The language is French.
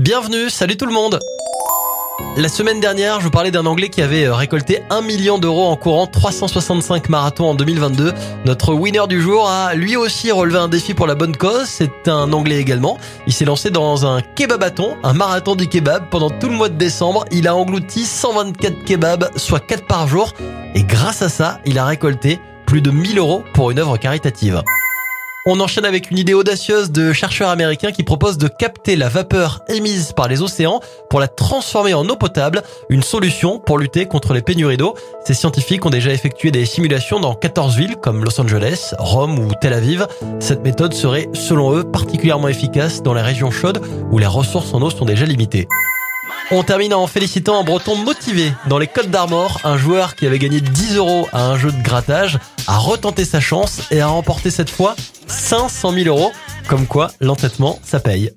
Bienvenue, salut tout le monde la semaine dernière, je vous parlais d'un Anglais qui avait euh, récolté 1 million d'euros en courant 365 marathons en 2022. Notre winner du jour a lui aussi relevé un défi pour la bonne cause. C'est un Anglais également. Il s'est lancé dans un kebabaton, un marathon du kebab. Pendant tout le mois de décembre, il a englouti 124 kebabs, soit 4 par jour. Et grâce à ça, il a récolté plus de 1000 euros pour une œuvre caritative. On enchaîne avec une idée audacieuse de chercheurs américains qui proposent de capter la vapeur émise par les océans pour la transformer en eau potable, une solution pour lutter contre les pénuries d'eau. Ces scientifiques ont déjà effectué des simulations dans 14 villes comme Los Angeles, Rome ou Tel Aviv. Cette méthode serait, selon eux, particulièrement efficace dans les régions chaudes où les ressources en eau sont déjà limitées. On termine en félicitant un breton motivé. Dans les Côtes d'Armor, un joueur qui avait gagné 10 euros à un jeu de grattage a retenté sa chance et a remporté cette fois 500 000 euros. Comme quoi, l'entêtement, ça paye.